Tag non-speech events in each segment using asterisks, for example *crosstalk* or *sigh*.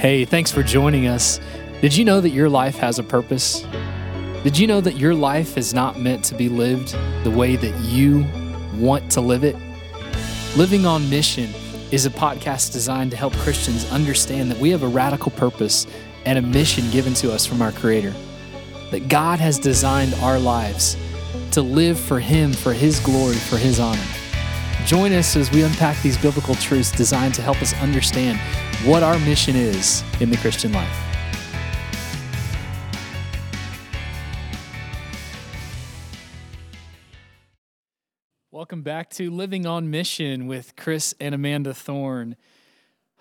Hey, thanks for joining us. Did you know that your life has a purpose? Did you know that your life is not meant to be lived the way that you want to live it? Living on Mission is a podcast designed to help Christians understand that we have a radical purpose and a mission given to us from our Creator. That God has designed our lives to live for Him, for His glory, for His honor. Join us as we unpack these biblical truths designed to help us understand what our mission is in the Christian life. Welcome back to Living on Mission with Chris and Amanda Thorne.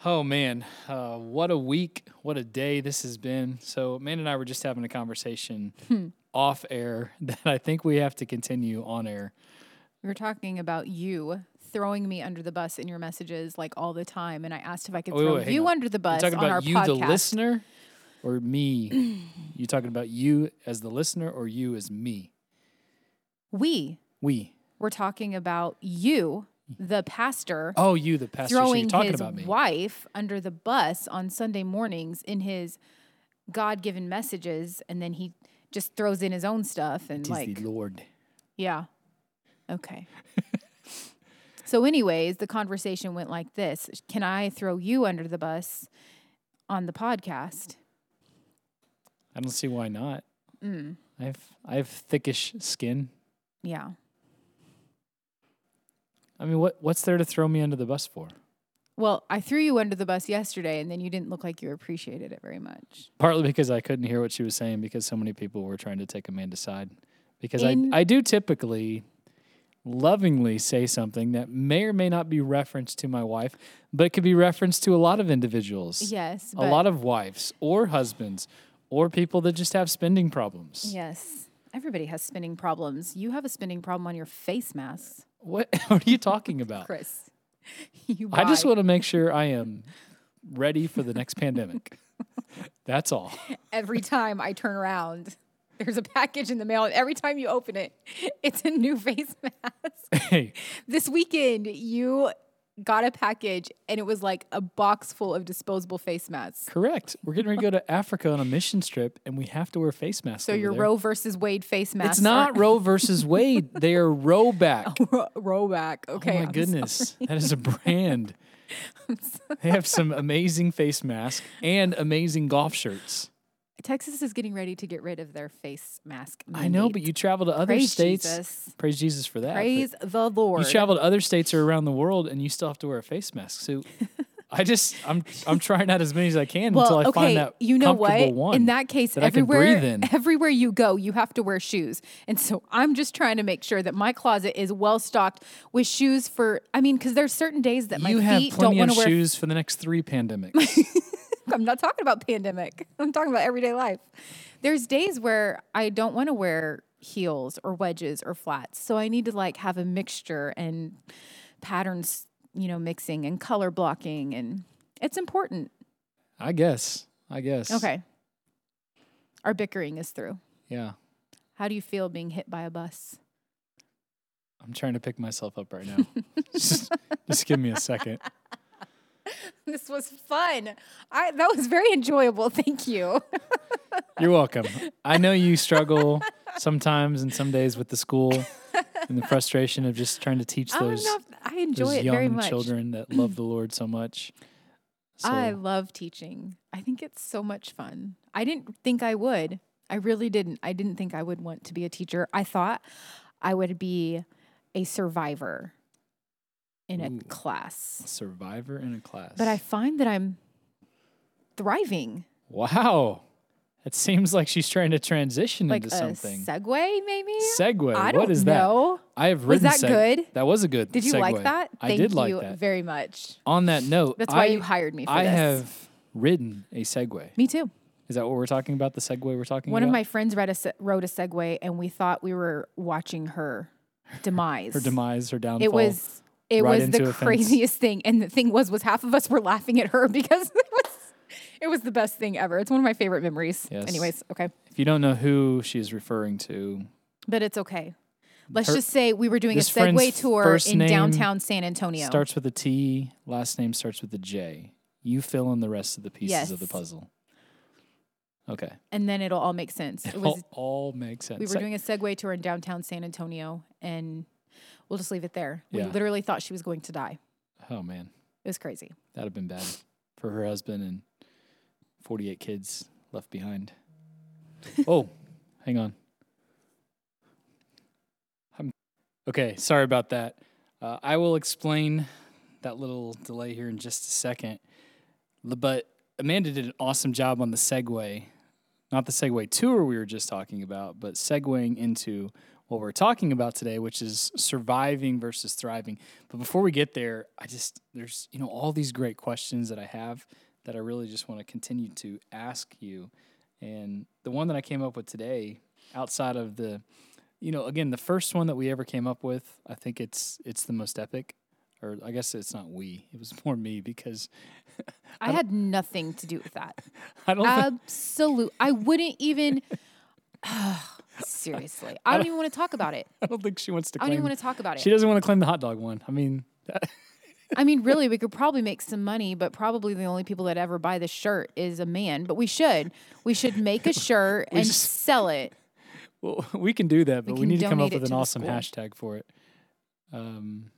Oh man, uh, what a week, what a day this has been. So, Amanda and I were just having a conversation off air *laughs* that I think we have to continue on air. We were talking about you throwing me under the bus in your messages like all the time, and I asked if I could wait, throw wait, you on. under the bus talking on our about you, podcast. the listener, or me? you talking about you as the listener, or you as me? We We. We're talking about you, the pastor, Oh, you, the pastor. So throwing talking his about me. wife under the bus on Sunday mornings in his God-given messages, and then he just throws in his own stuff and like the Lord. Yeah. Okay. *laughs* so, anyways, the conversation went like this Can I throw you under the bus on the podcast? I don't see why not. Mm, I have I have thickish skin. yeah. I mean, what what's there to throw me under the bus for? Well, I threw you under the bus yesterday, and then you didn't look like you appreciated it very much. Partly because I couldn't hear what she was saying because so many people were trying to take Amanda's side. Because In- I I do typically lovingly say something that may or may not be referenced to my wife, but could be referenced to a lot of individuals. Yes. a lot of wives or husbands or people that just have spending problems. Yes. Everybody has spending problems. You have a spending problem on your face mask, What, *laughs* what are you talking about? Chris. *laughs* you I just want to make sure I am ready for the next pandemic. *laughs* That's all. every time I turn around, there's a package in the mail, and every time you open it, *laughs* it's a new face *laughs* mask. *laughs* Hey, this weekend, you got a package, and it was like a box full of disposable face masks. correct. We're getting ready to go to Africa on a mission trip, and we have to wear face masks. So over your there. Roe versus Wade face mask. It's not Roe versus Wade. They are Rhoback. row back. Oh okay. oh my I'm goodness, that is a brand. They have some amazing face masks and amazing golf shirts. Texas is getting ready to get rid of their face mask. I know, but you travel to other Praise states. Jesus. Praise Jesus for that. praise the Lord. You travel to other states or around the world, and you still have to wear a face mask. So, *laughs* I just I'm I'm trying out as many as I can well, until I okay, find that you know comfortable what? one. In that case, that everywhere, *laughs* everywhere you go, you have to wear shoes. And so I'm just trying to make sure that my closet is well stocked with shoes for. I mean, because there's certain days that my you have feet don't plenty want of to wear. shoes for the next three pandemics. *laughs* I'm not talking about pandemic. *laughs* I'm talking about everyday life. There's days where I don't want to wear heels or wedges or flats. So I need to like have a mixture and patterns, you know, mixing and color blocking and it's important. I guess. I guess. Okay. Our bickering is through. Yeah. How do you feel being hit by a bus? I'm trying to pick myself up right now. *laughs* just, just give me a second. *laughs* This was fun. I that was very enjoyable. *laughs* Thank you. *laughs* You're welcome. I know you struggle sometimes and some days with the school and the frustration of just trying to teach those, know I enjoy those it very young much. children that *clears throat* love the Lord so much. So, I love teaching. I think it's so much fun. I didn't think I would. I really didn't. I didn't think I would want to be a teacher. I thought I would be a survivor in a Ooh. class. survivor in a class. But I find that I'm thriving. Wow. It seems like she's trying to transition Like into a something. segue, maybe? Segue. I don't what is know. that? I have written. Was that seg- good? That was a good Did you segue. like that? I Thank did like you that. very much. On that note, That's why I, you hired me for I this. have ridden a Segway. Me too. Is that what we're talking about? The Segway we're talking One about? One of my friends read a, se- wrote a Segway, and we thought we were watching her *laughs* demise. her demise, her downfall. It was it right was the fence. craziest thing, and the thing was was half of us were laughing at her *laughs* because it was it was the best thing ever. It's one of my favorite memories. Yes. Anyways, okay, If you don't know who she's referring to, but it's okay. Let's Her- just say we were doing a Segway tour in downtown San Antonio. starts with a T, last name starts with a J. You fill in the rest of the pieces of the Yes. puzzle. Okay. And then it'll all make sense. It It was all, all makes sense. we were doing a Segway tour in downtown San Antonio, and we'll just leave it there. We Yeah. literally thought she was going to die. oh man, It was crazy. that'd have been bad for her husband and 48 kids left behind. *laughs* oh, hang on. I'm, okay, sorry about that. Uh, I will explain that little delay here in just a second. But Amanda did an awesome job on the segue, not the segue tour we were just talking about, but segueing into what we're talking about today, which is surviving versus thriving. But before we get there, I just, there's, you know, all these great questions that I have that I really just want to continue to ask you. And the one that I came up with today, outside of the, you know, again, the first one that we ever came up with, I think it's it's the most epic. Or I guess it's not we. It was more me because *laughs* I, had nothing to do with that. *laughs* I don't Absolute. I wouldn't even. *sighs* seriously, I don't even want to talk about it. *laughs* I don't think she wants to I don't even want to talk about it. she doesn't want to claim the hot dog one. I mean, *laughs* I mean, really, we could probably make some money, but probably the only people that ever buy this shirt is a man. But we should. We should make a *laughs* shirt and just- sell it. well, we can do that, but we, can need to come up with an awesome hashtag for it. Um,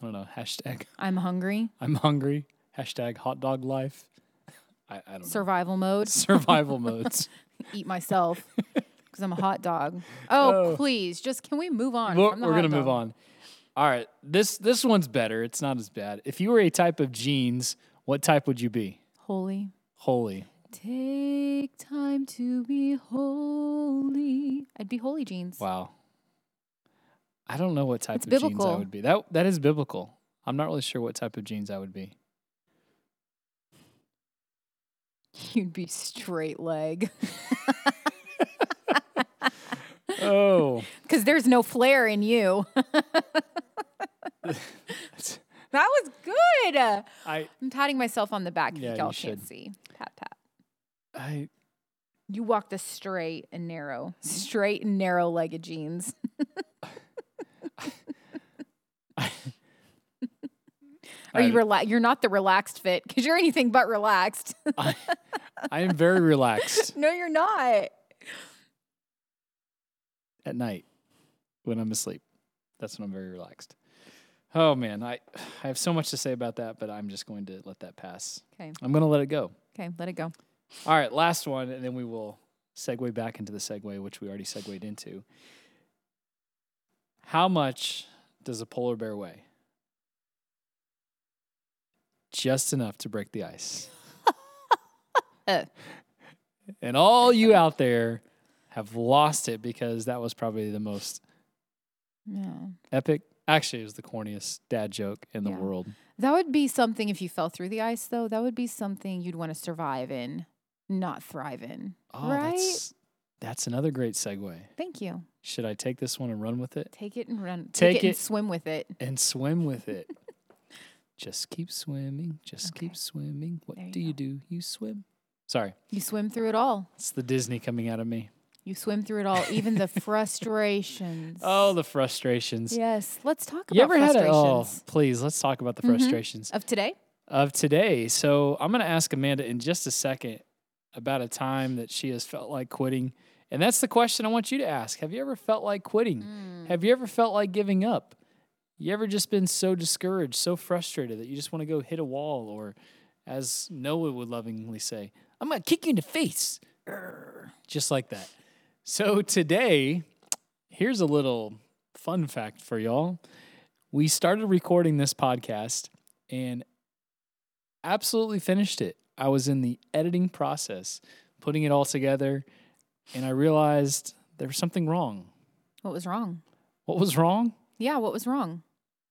I don't know. Hashtag I'm hungry. I'm hungry. Hashtag hot dog life. I, I don't know. Survival mode. Survival modes. Eat myself because I'm a hot dog. *laughs* Oh, Oh. please, just can we move on? We're, we're gonna move on. All right. This this one's better. It's not as bad. If you were a type of jeans, what type would you be? Holy. Holy. Take time to be holy. I'd be holy jeans. Wow. I don't know what type It's of jeans I would be. That that is biblical. I'm not really sure what type of jeans I would be. *laughs* You'd be straight leg *laughs* Oh. *laughs* because there's no flair in you. *laughs* that was good. I I'm patting myself on the back Yeah, if y'all can't should. see. Pat, pat. I You walk the straight and narrow, straight and narrow legged jeans. *laughs* Are you rela- You're not the relaxed fit because you're anything but relaxed. I, I am very relaxed no, you're not. At night when I'm asleep. That's when I'm very relaxed. Oh man, I I have so much to say about that, but I'm just going to let that pass. Okay. I'm going to let it go. Okay, let it go. All right, last one, and then we will segue back into the segue, which we already segued into. How much does a polar bear weigh? Just enough to break the ice. *laughs* And all you out there have lost it because that was probably the most Yeah. epic. Actually, it was the corniest dad joke in the Yeah. world. That would be something if you fell through the ice, though. That would be something you'd want to survive in, not thrive in. Oh, right? that's, that's another great segue. Thank you. Should I take this one and run with it? Take it and run. Take Take, it, and swim with it. and swim with it. *laughs* just keep swimming. Just Okay. keep swimming. What you do you do? You swim. Sorry, You swim through it all. it's the Disney coming out of me. You swim through it all, even the frustrations. *laughs* Oh, the frustrations. yes. Let's talk about. You about ever had a? Oh, please, let's talk about the Mhm. frustrations of today. of today. So I'm going to ask Amanda in just a second about a time that she has felt like quitting, and that's the question I want you to ask. Have you ever felt like quitting? Mm. Have you ever felt like giving up? You ever just been so discouraged, so frustrated that you just want to go hit a wall, or as Noah would lovingly say, I'm going to kick you in the face. Just like that. So today, here's a little fun fact for y'all. We started recording this podcast and absolutely finished it. I was in the editing process, putting it all together, and I realized there was something wrong. What was wrong? What was wrong? Yeah, what was wrong?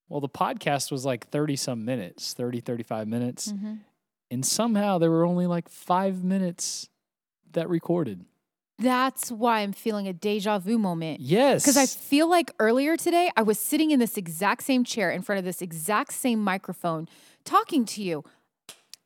Well, the podcast was like 30 some minutes, 30, 35 minutes. Mhm. And somehow there were only like five minutes that recorded. That's why I'm feeling a deja vu moment. Yes. Because I feel like earlier today, I was sitting in this exact same chair in front of this exact same microphone talking to you.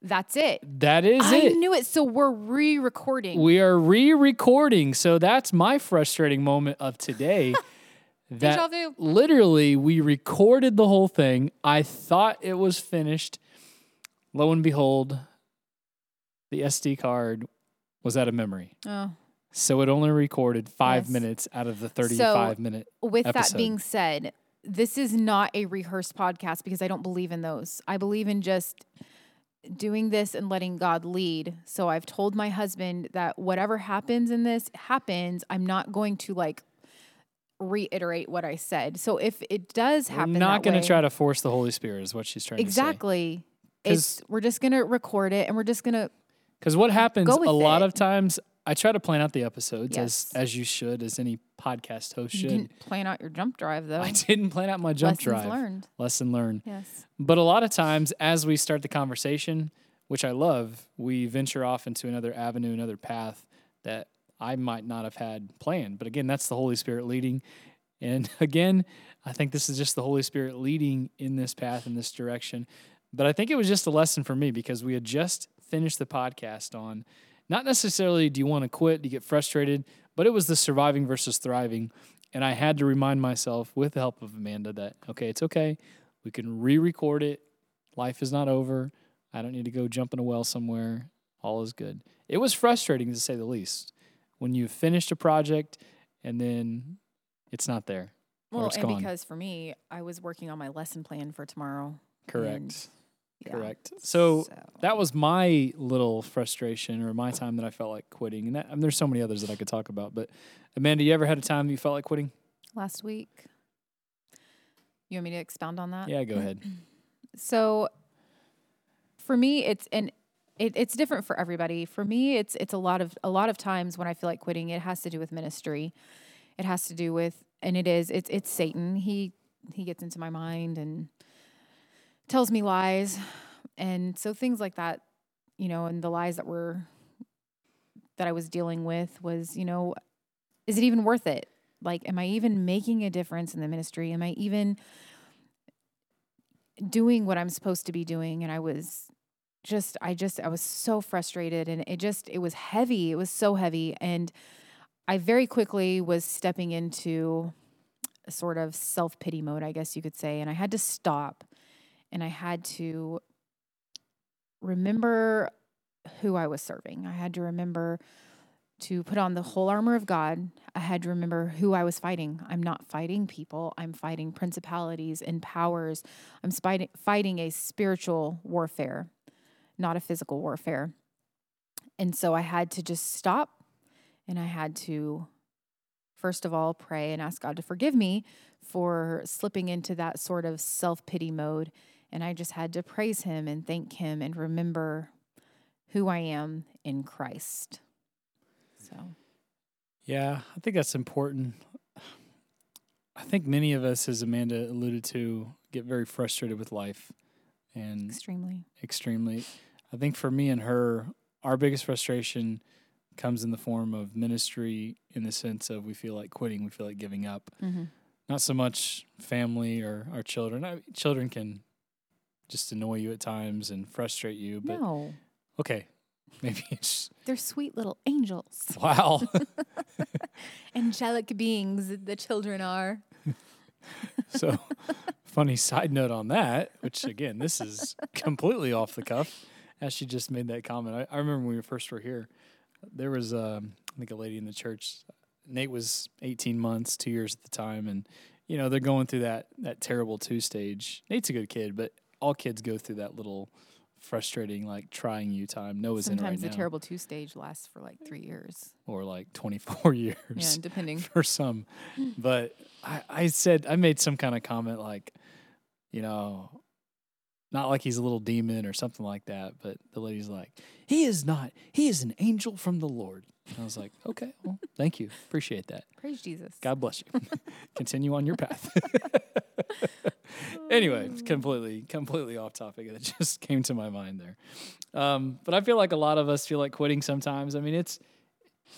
That's it. that is I it. I knew it. So we're re recording. We are re recording. So that's my frustrating moment of today. *laughs* that Deja vu. literally we recorded the whole thing. I thought it was finished. Lo and behold, the SD card was out of memory. Oh. So it only recorded five Yes. minutes out of the 35 minute. With that being said, this is not a rehearsed podcast because I don't believe in those. I believe in just doing this and letting God lead. So I've told my husband that whatever happens in this happens. I'm not going to like reiterate what I said. So if it does We're happen, not going to try to force the Holy Spirit, is what she's trying exactly. 'Cause- It's we're just gonna record it and we're just gonna Because what happens a lot it. of times, I try to plan out the episodes Yes. as as you should, as any podcast host you should. didn't plan out your jump drive though. *laughs* I didn't plan out my jump Lessons drive. learned. Lesson learned. Yes. But a lot of times, as we start the conversation, which I love, we venture off into another avenue, another path that I might not have had planned. But again, that's the Holy Spirit leading. And *laughs* again, I think this is just the Holy Spirit leading in this path, in this direction. But I think it was just a lesson for me because we had just finished the podcast on not necessarily do you want to quit, do you get frustrated, but it was the surviving versus thriving. And I had to remind myself, with the help of Amanda, that, okay, it's okay. We can re record it. Life is not over. I don't need to go jump in a well somewhere. All is good. It was frustrating to say the least when you finished a project and then it's not there. Well, and gone. because for me, I was working on my lesson plan for tomorrow. Correct. Yeah, Correct. So that was my little frustration or my time that I felt like quitting. And, that, and there's so many others that I could talk about. But Amanda, you ever had a time you felt like quitting? last week. You want me to expound on that? Yeah, go ahead. *clears throat* So for me, it's and it, it's different for everybody. For me, it's it's a lot of a lot of times when I feel like quitting, it has to do with ministry. It has to do with and it is it's it's Satan. He he gets into my mind and tells me lies. And so things like that, you know, and the lies that were that I was dealing with was, you know, is it even worth it? Like am I even making a difference in the ministry? Am I even doing what I'm supposed to be doing and I was just I just I was so frustrated and it just it was heavy. It was so heavy and I very quickly was stepping into a sort of self-pity mode, I guess you could say, and I had to stop and I had to remember who I was serving. I had to remember to put on the whole armor of God. I had to remember who I was fighting. I'm not fighting people, I'm fighting principalities and powers. I'm fighting, a spiritual warfare, not a physical warfare. And so I had to just stop and I had to, first of all, pray and ask God to forgive me for slipping into that sort of self pity mode. And I just had to praise Him and thank Him and remember who I am in Christ. So, Yeah, I think that's important. I think many of us, as Amanda alluded to, get very frustrated with life and extremely. extremely. I think for me and her, our biggest frustration comes in the form of ministry in the sense of we feel like quitting, we feel like giving up. Mm-hmm. Not so much family or our children. I, children can just annoy you at times and frustrate you, but No, okay, *laughs* maybe it's they're sweet little angels, *laughs* wow. *laughs* angelic beings. The children are. So, funny side note on that, which again, this is completely off the cuff, as she just made that comment. I, I remember when we first were here, there was, um, I think, a lady in the church. Nate was 18 months, two years at the time, and you know they're going through that that terrible two stage. Nate's a good kid, but all kids go through that little frustrating, like trying you time. Noah's in it Sometimes the terrible two stage lasts for like three years. or like 24 *laughs* years Yeah, depending. for some. But I, I said I made some kind of comment like, you know, not like he's a little demon or something like that. But the lady's like, he is not. He is an angel from the Lord. And I was like, okay, well, thank you, appreciate that. Praise Jesus. God bless you. *laughs* Continue on your path. *laughs* *laughs* anyway, completely, completely off topic. It just *laughs* came to my mind there. Um, but I feel like a lot of us feel like quitting sometimes. I mean, it's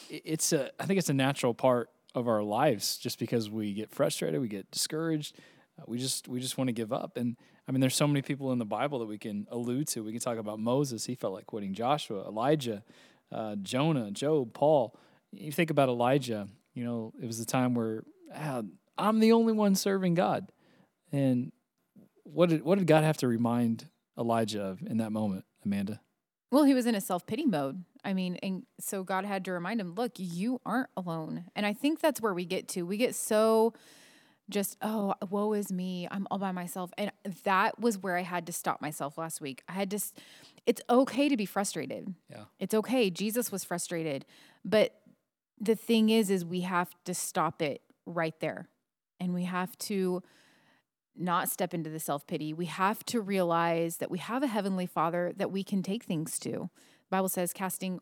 it's a I think it's a natural part of our lives just because we get frustrated, we get discouraged, uh, we just we just want to give up. And I mean, there's so many people in the Bible that we can allude to. We can talk about Moses; he felt like quitting. Joshua, Elijah, uh, Jonah, Job, Paul. You think about Elijah. You know, it was the time where ah, I'm the only one serving God, and what did what did God have to remind Elijah of in that moment, Amanda? Well, he was in a self pity mode. I mean, and so God had to remind him, look, you aren't alone. And I think that's where we get to. We get so just, oh, woe is me. I'm all by myself. And that was where I had to stop myself last week. I had to, it's okay to be frustrated. Yeah. It's okay. Jesus was frustrated. But the thing is, is we have to stop it right there. And we have to not step into the self pity. We have to realize that we have a heavenly Father that we can take things to. The Bible says, casting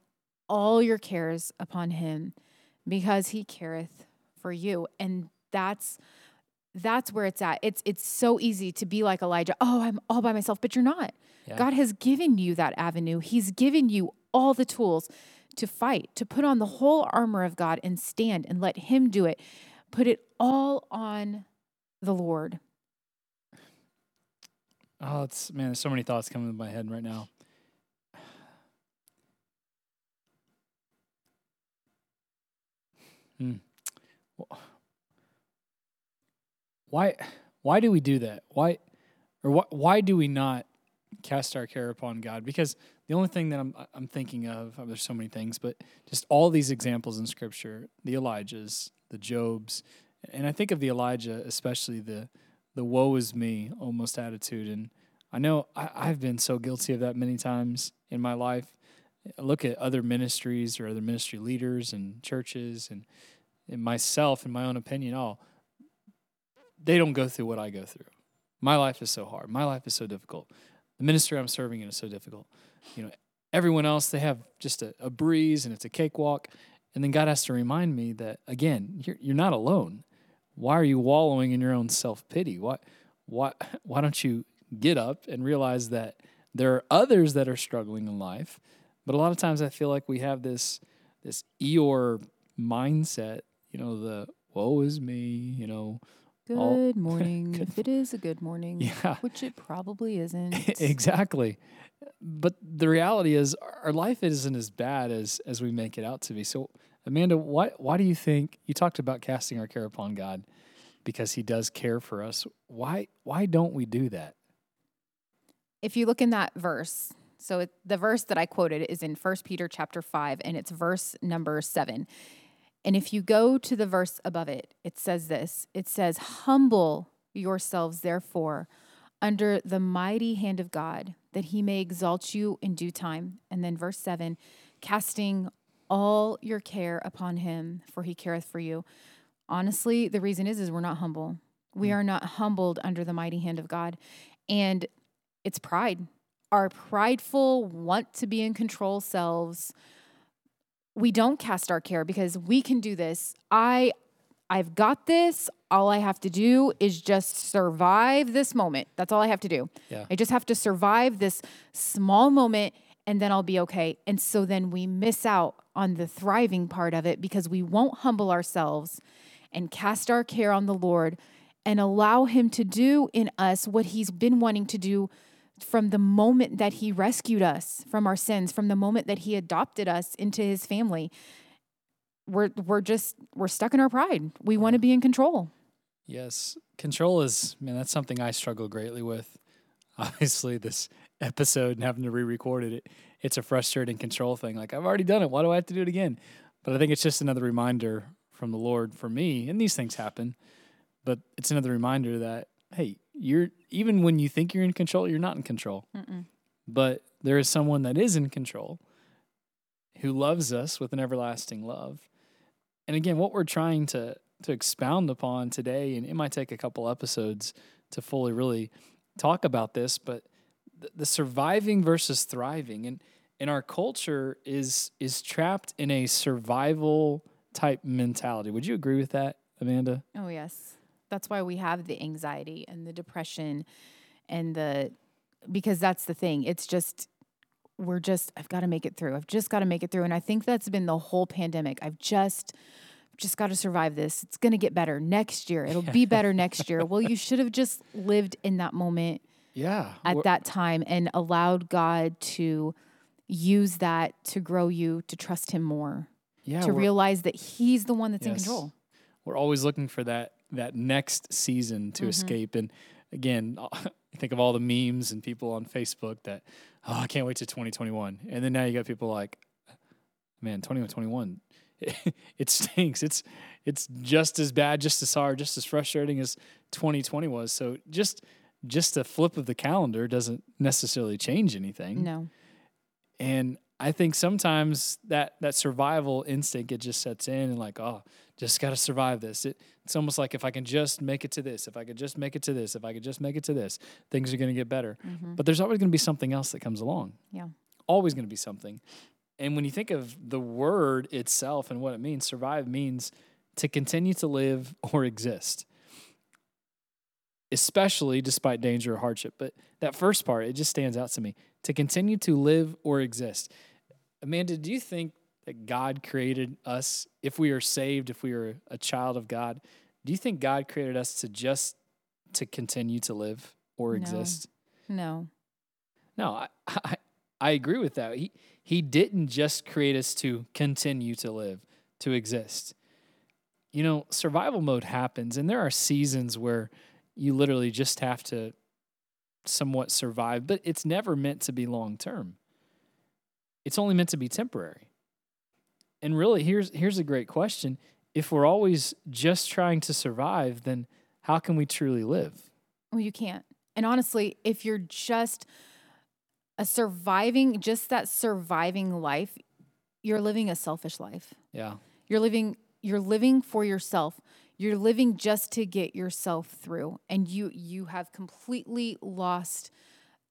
all your cares upon him because he careth for you. And that's that's where it's at. It's it's so easy to be like Elijah. Oh, I'm all by myself, but you're not. Yeah. God has given you that avenue. He's given you all the tools to fight, to put on the whole armor of God and stand and let him do it. Put it all on the Lord. Oh, it's man, there's so many thoughts coming to my head right now. *sighs* Hmm. Why why do we do that? Why or why, why do we not cast our care upon God? Because the only thing that I'm I'm thinking of, oh, there's so many things, but just all these examples in scripture, the Elijahs, the Jobs, and I think of the Elijah, especially the the woe is me almost attitude. And I know I, I've been so guilty of that many times in my life. I look at other ministries or other ministry leaders and churches and, and myself, in my own opinion, oh, they don't go through what I go through. My life is so hard. My life is so difficult. The ministry I'm serving in is so difficult. You know, everyone else, they have just a, a breeze and it's a cakewalk. And then God has to remind me that, again, you're, you're not alone why are you wallowing in your own self pity? Why, why, *laughs* why don't you get up and realize that there are others that are struggling in life? But a lot of times, I feel like we have this this Eeyore mindset. You know, the woe is me. You know, all- Good *laughs* morning. Good if it is a good morning, Yeah. *laughs* which it probably isn't. exactly. But the reality is, our life isn't as bad as as we make it out to be. So, Amanda, why why do you think you talked about casting our care upon God because He does care for us? Why why don't we do that? if you look in that verse, so it, the verse that I quoted is in 1 Peter chapter 5 and it's verse number 7. And if you go to the verse above it, it says this. It says, "Humble yourselves therefore under the mighty hand of God, that he may exalt you in due time." And then verse 7, casting all your care upon him, for he careth for you. Honestly, the reason is is we're not humble. We mm. are not humbled under the mighty hand of God. And it's pride. Our prideful, want to be in control selves. We don't cast our care because we can do this. I I've got this. All I have to do is just survive this moment. That's all I have to do. Yeah. I just have to survive this small moment and then I'll be okay. And so then we miss out on the thriving part of it because we won't humble ourselves and cast our care on the Lord and allow Him to do in us what He's been wanting to do from the moment that He rescued us from our sins, from the moment that He adopted us into His family. We're, we're just, we're stuck in our pride. We want to be in control. Yes, control is man. That's something I struggle greatly with. *laughs* Obviously, this episode and having to re-record it, it, it's a frustrating control thing. Like I've already done it. Why do I have to do it again? But I think it's just another reminder from the Lord for me. And these things happen, but it's another reminder that hey, you're even when you think you're in control, you're not in control. Mm-mm. But there is someone that is in control, who loves us with an everlasting love. And again, what we're trying to to expound upon today, and it might take a couple episodes to fully really talk about this, but the, the surviving versus thriving, and and our culture is is trapped in a survival type mentality. Would you agree with that, Amanda? Oh, yes. That's why we have the anxiety and the depression and the, because that's the thing. It's just, we're just, I've got to make it through. I've just got to make it through. And I think that's been the whole pandemic. I've just, just got to survive this. It's going to get better next year. It'll be *laughs* better next year. Well, you should have just lived in that moment Yeah. at that time and allowed God to use that to grow you to trust Him more, yeah, to realize that He's the one that's in control. we're always looking for that that next season to Mhm. escape and again *laughs* think of all the memes and people on facebook that oh, I can't wait to 2021. And then now you got people like, man, 2021, *laughs* it stinks. It's it's just as bad, just as hard, just as frustrating as 2020 was. So just just a flip of the calendar doesn't necessarily change anything. No. And I think sometimes that that survival instinct it just sets in and like, oh, just got to survive this. It, it's almost like if I can just make it to this, if I could just make it to this, if I could just make it to this, things are going to get better. Mm-hmm. But there's always going to be something else that comes along. Yeah. Always going to be something. And when you think of the word itself and what it means, survive means to continue to live or exist, especially despite danger or hardship. But that first part, it just stands out to me to continue to live or exist. Amanda, do you think that God created us, if we are saved, if we are a child of God, do you think God created us to just to continue to live or No. exist? No. No, I, I I agree with that. He he didn't just create us to continue to live, to exist. You know, survival mode happens and there are seasons where you literally just have to somewhat survive, but it's never meant to be long term. It's only meant to be temporary. And really here's here's a great question. If we're always just trying to survive, then how can we truly live? Well, you can't. And honestly, if you're just a surviving, just that surviving life, you're living a selfish life. Yeah. You're living you're living for yourself. You're living just to get yourself through and you you have completely lost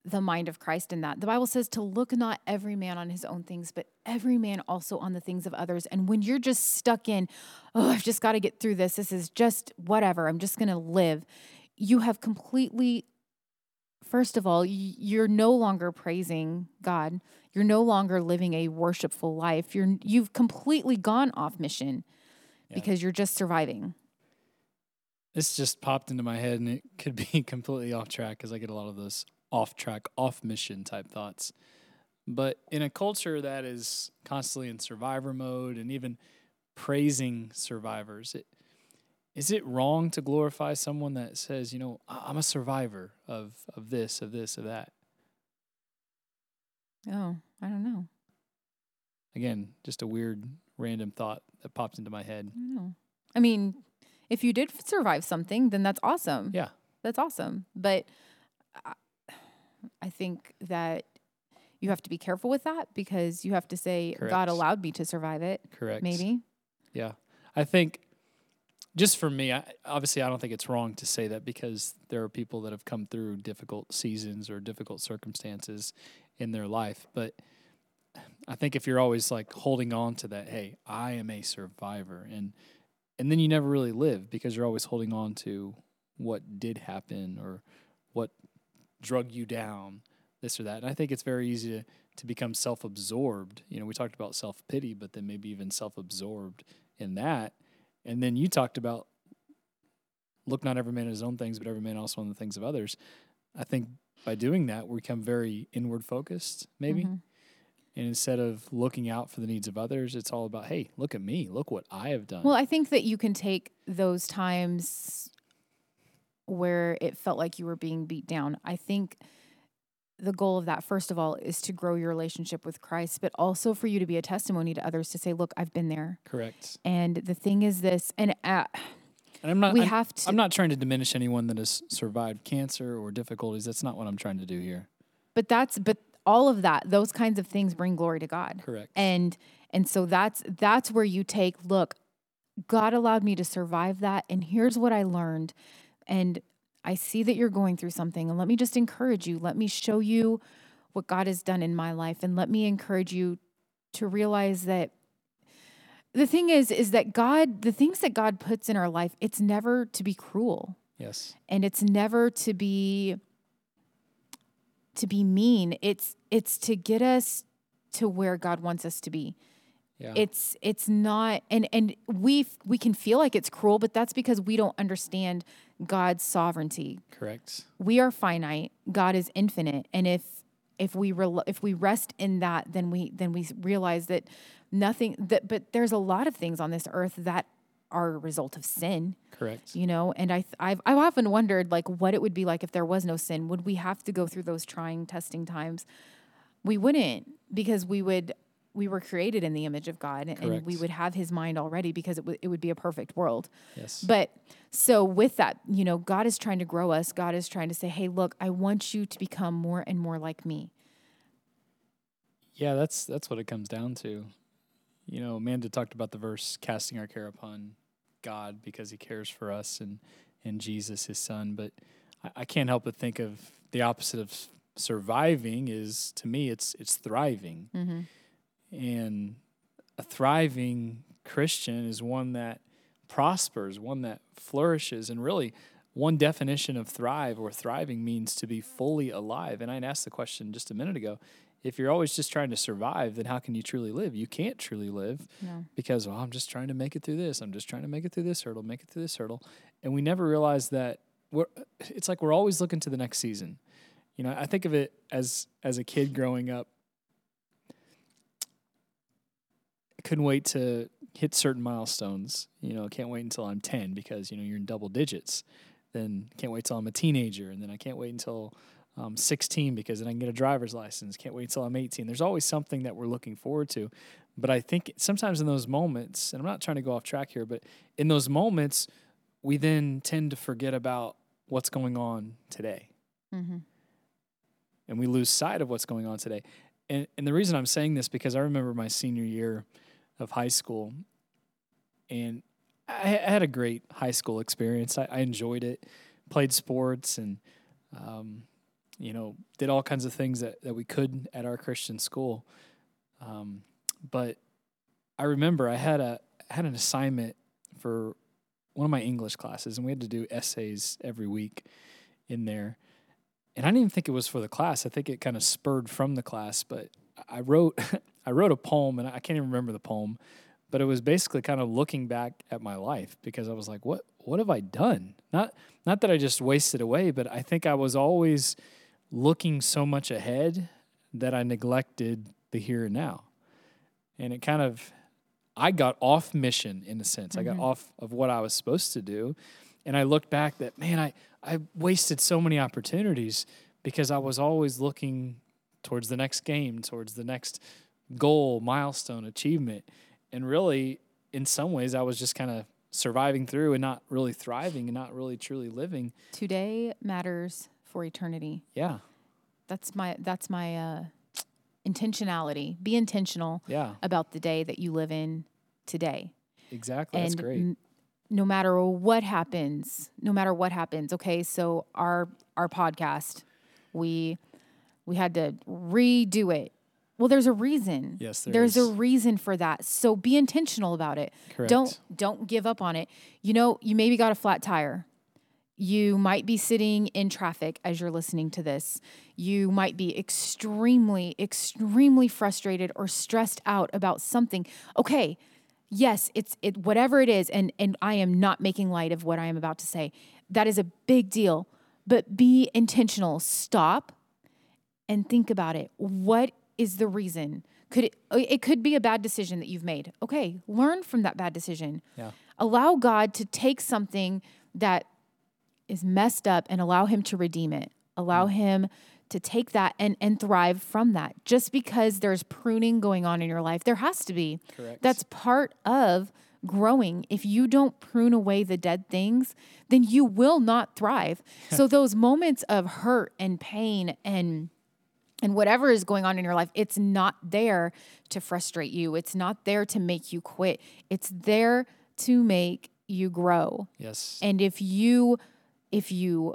the mind of Christ in that. The Bible says to look not every man on his own things, but every man also on the things of others. And when you're just stuck in, oh, I've just got to get through this. This is just whatever. I'm just going to live. You have completely First of all, you're no longer praising God. You're no longer living a worshipful life. You're you've completely gone off mission Yeah. because you're just surviving. This just popped into my head, and it could be *laughs* completely off track because I get a lot of those off track, off mission type thoughts. But in a culture that is constantly in survivor mode and even praising survivors, it, is it wrong to glorify someone that says, you know, "I- I'm a survivor of, of this, of this, of that? Oh, I don't know. Again, just a weird, random thought that popped into my head. I don't know. I mean, if you did survive something, then that's awesome. Yeah, That's awesome. But I, I think that you have to be careful with that because you have to say, Correct. God allowed me to survive it. correct. Maybe. Yeah. I think just for me, I, obviously, I don't think it's wrong to say that because there are people that have come through difficult seasons or difficult circumstances in their life. But I think if you're always like holding on to that, hey, I am a survivor, and and then you never really live because you're always holding on to what did happen or what drug you down, this or that. And I think it's very easy to, to become self absorbed. You know, we talked about self pity, but then maybe even self absorbed in that. And then you talked about look not every man at his own things, but every man also on the things of others. I think by doing that, we become very inward focused, maybe. Mhm. And instead of looking out for the needs of others, it's all about, hey, look at me, look what I have done. Well, I think that you can take those times where it felt like you were being beat down. I think the goal of that, first of all, is to grow your relationship with Christ, but also for you to be a testimony to others to say, look, I've been there. Correct. And the thing is this, and uh, And I'm not. we I'm, have to, I'm not trying to diminish anyone that has survived cancer or difficulties. That's not what I'm trying to do here. but that's, but all of that, those kinds of things bring glory to God. Correct. and and so that's that's where you take look god allowed me to survive that and here's what i learned and i see that you're going through something and let me just encourage you let me show you what god has done in my life and let me encourage you to realize that the thing is is that god the things that god puts in our life it's never to be cruel yes. and it's never to be to be mean it's it's to get us to where god wants us to be Yeah. it's it's not and and we we can feel like it's cruel but that's because we don't understand god's sovereignty Correct. we are finite god is infinite and if if we rel if we rest in that then we then we realize that nothing that but there's a lot of things on this earth that are a result of sin Correct. you know and I th- I've I've often wondered like what it would be like if there was no sin would we have to go through those trying testing times we wouldn't because we would we were created in the image of God and we would have his mind already because it, w- it would be a perfect world. Yes. But so with that, you know, God is trying to grow us. God is trying to say, "Hey, look, I want you to become more and more like me." Yeah, that's that's what it comes down to. You know, Amanda talked about the verse casting our care upon God because he cares for us and and Jesus his son, but I, I can't help but think of the opposite of surviving is to me it's it's thriving. Mm-hmm. And a thriving Christian is one that prospers, one that flourishes. And really, one definition of thrive or thriving means to be fully alive. And I asked the question just a minute ago if you're always just trying to survive, then how can you truly live? You can't truly live No. because, well, I'm just trying to make it through this. I'm just trying to make it through this hurdle, make it through this hurdle. And we never realize that we're, it's like we're always looking to the next season. You know, I think of it as as a kid growing up. I couldn't wait to hit certain milestones. You know, I can't wait until I'm 10 because, you know, you're in double digits. Then can't wait till I'm a teenager. And then I can't wait until I'm 16 because then I can get a driver's license. Can't wait until I'm 18. There's always something that we're looking forward to. But I think sometimes in those moments, and I'm not trying to go off track here, but in those moments, we then tend to forget about what's going on today Mm-hmm. and we lose sight of what's going on today. And, and the reason I'm saying this because I remember my senior year of high school, and I, I had a great high school experience. I, I enjoyed it, played sports, and um, you know did all kinds of things that, that we could at our Christian school. Um, but I remember I had a had an assignment for one of my English classes, and we had to do essays every week in there and I didn't even think it was for the class. I think it kind of spurred from the class. But I wrote, *laughs* I wrote a poem, and I can't even remember the poem, but it was basically kind of looking back at my life because I was like, what, what have I done? Not, not that I just wasted away, but I think I was always looking so much ahead that I neglected the here and now, and it kind of, I got off mission in a sense. I got mm-hmm. off of what I was supposed to do, and I looked back that man, I I wasted so many opportunities because I was always looking towards the next game, towards the next goal, milestone, achievement. And really, in some ways, I was just kind of surviving through and not really thriving and not really truly living. Today matters for eternity. Yeah. That's my that's my uh, intentionality. Be intentional Yeah. about the day that you live in today. Exactly. That's great. n- no matter what happens, no matter what happens, okay. So our our podcast, we we had to redo it. Well, there's a reason. Yes, there there's is. a reason for that. So be intentional about it. Correct. Don't don't give up on it. You know, you maybe got a flat tire. You might be sitting in traffic as you're listening to this. You might be extremely, extremely frustrated or stressed out about something. Okay, yes, it's it whatever it is, and and I am not making light of what I am about to say. That is a big deal. But be intentional. Stop and think about it. What is the reason? Could it, uh, it could be a bad decision that you've made. Okay, learn from that bad decision. Yeah. Allow God to take something that is messed up and allow him to redeem it. Allow Mm. him to take that and and thrive from that. Just because there's pruning going on in your life, there has to be. Correct. That's part of growing. If you don't prune away the dead things, then you will not thrive. *laughs* so those moments of hurt and pain and and whatever is going on in your life, it's not there to frustrate you. It's not there to make you quit. It's there to make you grow. yes. And if you if you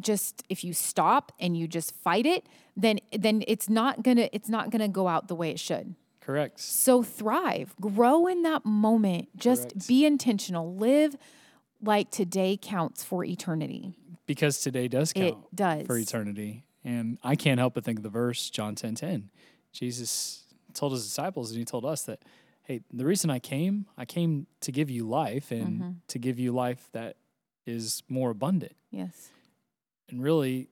just if you stop and you just fight it, then then it's not to it's not to go out the way it should. Correct. So thrive, grow in that moment. Just Correct. be intentional. Live like today counts for eternity. Because today does count. It does. for eternity. And I can't help but think of the verse, John 10 10. Jesus told his disciples and he told us that, hey, the reason I came, I came to give you life and Mm-hmm. to give you life that is more abundant. Yes. And really,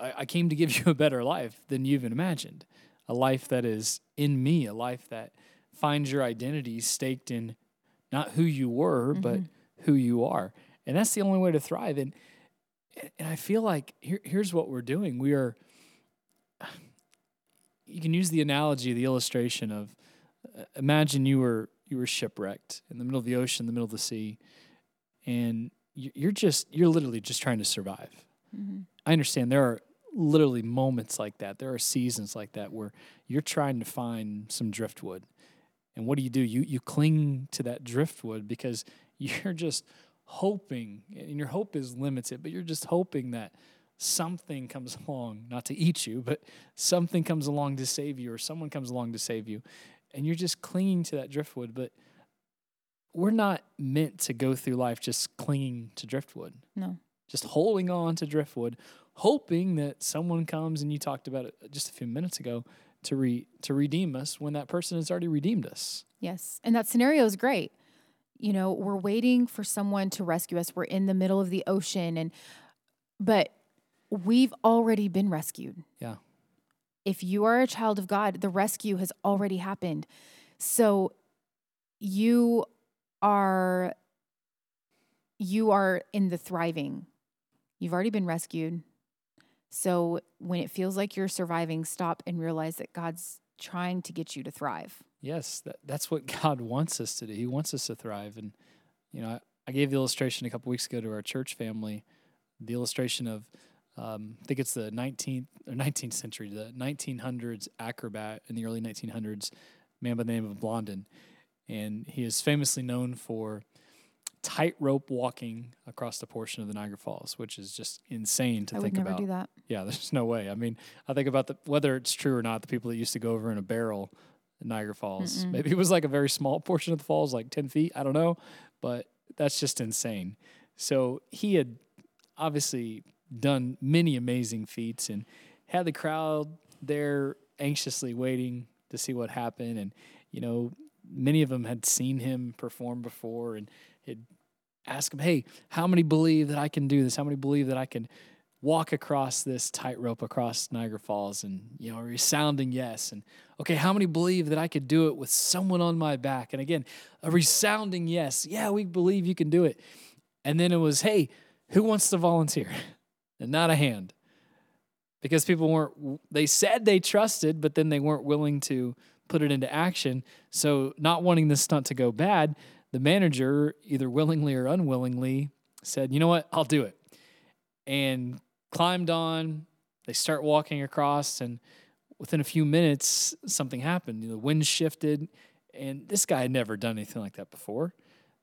I, I came to give *laughs* you a better life than you even imagined. A life that is in me, a life that finds your identity staked in not who you were, but who you are. And that's the only way to thrive. And and I feel like here, here's what we're doing. We are you can use the analogy, the illustration of uh, imagine you were you were shipwrecked in the middle of the ocean, in the middle of the sea, and you're just you're literally just trying to survive. Mm-hmm. I understand there are literally moments like that. There are seasons like that where you're trying to find some driftwood. And what do you do? You you cling to that driftwood because *laughs* you're just hoping and your hope is limited, but you're just hoping that something comes along, not to eat you, but something comes along to save you or someone comes along to save you. And you're just clinging to that driftwood, but we're not meant to go through life just clinging to driftwood No. just holding on to driftwood, hoping that someone comes and you talked about it just a few minutes ago to re, to redeem us when that person has already redeemed us. Yes. And that scenario is great. You know, we're waiting for someone to rescue us. We're in the middle of the ocean and but we've already been rescued. Yeah. If you are a child of God, the rescue has already happened. So you are you are in the thriving. You've already been rescued. So when it feels like you're surviving, stop and realize that God's trying to get you to thrive. Yes, that, that's what God wants us to do. He wants us to thrive. And, you know, I, I gave the illustration a couple weeks ago to our church family, the illustration of, um, I think it's the 19th or 19th century, the 1900s acrobat in the early 1900s, man by the name of Blondin. And he is famously known for tightrope walking across the portion of the Niagara Falls, which is just insane to I would think never about. do that. Yeah, *laughs* there's no way. I mean, I think about the whether it's true or not. The people that used to go over in a barrel at Niagara Falls. Maybe it was like a very small portion of the falls, like ten feet. I don't know, but that's just insane. So he had obviously done many amazing feats and had the crowd there anxiously waiting to see what happened. And you know, many of them had seen him perform before and had asked him, "Hey, how many believe that I can do this? How many believe that I can?" walk across this tightrope across Niagara Falls and, you know, a resounding yes. And, okay, how many believe that I could do it with someone on my back? And again, a resounding yes. Yeah, we believe you can do it. And then it was, hey, who wants to volunteer? *laughs* And not a hand. Because people weren't, they said they trusted, but then they weren't willing to put it into action. So, not wanting this stunt to go bad, the manager, either willingly or unwillingly, said, you know what, I'll do it. And climbed on. They start walking across, and within a few minutes, something happened. The wind shifted, and this guy had never done anything like that before.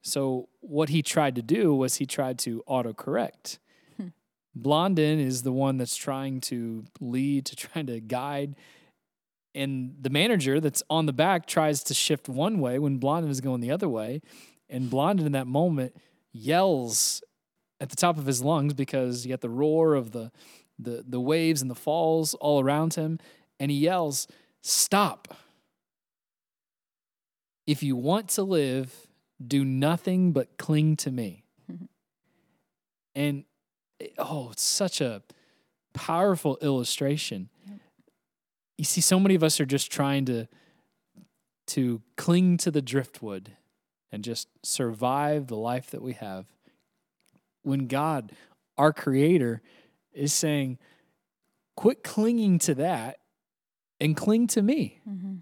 So, what he tried to do was he tried to autocorrect. Hmm. Blondin is the one that's trying to lead, to trying to guide. And the manager that's on the back tries to shift one way when Blondin is going the other way. And Blondin in that moment yells at the top of his lungs because you got the roar of the, the, the waves and the falls all around him. And he yells, Stop. If you want to live, do nothing but cling to me. *laughs* and eh, oh, it's such a powerful illustration. You see, so many of us are just trying to to cling to the driftwood and just survive the life that we have. When God, our creator, is saying, quit clinging to that and cling to me. Mm-hmm.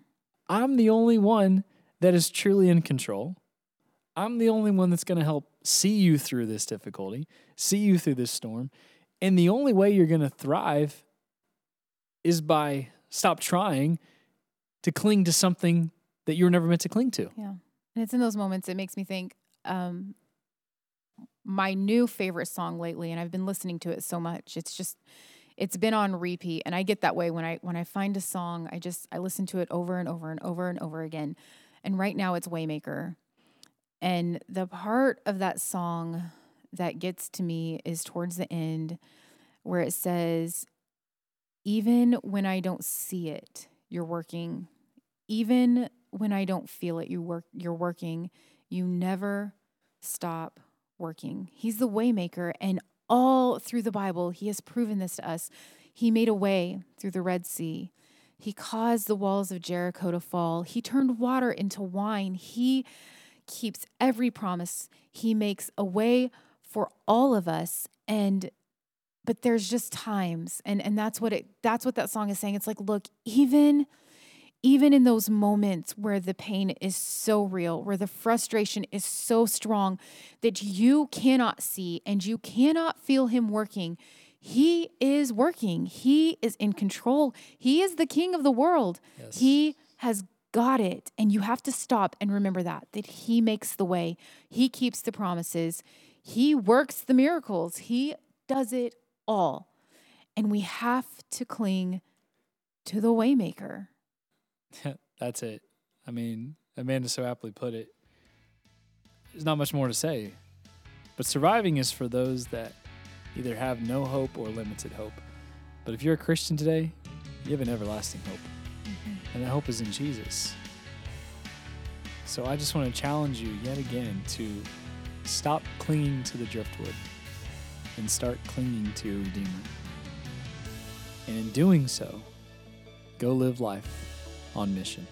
I'm the only one that is truly in control. I'm the only one that's going to help see you through this difficulty, see you through this storm. And the only way you're going to thrive is by stop trying to cling to something that you were never meant to cling to. Yeah. And it's in those moments it makes me think um my new favorite song lately and I've been listening to it so much. It's just it's been on repeat and I get that way when I when I find a song, I just I listen to it over and over and over and over again. And right now it's Waymaker. And the part of that song that gets to me is towards the end where it says even when I don't see it, you're working. Even when I don't feel it, you work you're working. You never stop working. He's the waymaker and all through the Bible, he has proven this to us. He made a way through the Red Sea. He caused the walls of Jericho to fall. He turned water into wine. He keeps every promise. He makes a way for all of us and but there's just times and and that's what it that's what that song is saying. It's like, look, even even in those moments where the pain is so real, where the frustration is so strong that you cannot see and you cannot feel him working, he is working. He is in control. He is the king of the world. Yes. He has got it. And you have to stop and remember that, that he makes the way, he keeps the promises, he works the miracles, he does it all. And we have to cling to the waymaker. *laughs* That's it. I mean, Amanda so aptly put it. There's not much more to say. But surviving is for those that either have no hope or limited hope. But if you're a Christian today, you have an everlasting hope. Mm-hmm. And that hope is in Jesus. So I just want to challenge you yet again to stop clinging to the driftwood and start clinging to your Redeemer. And in doing so, go live life on mission.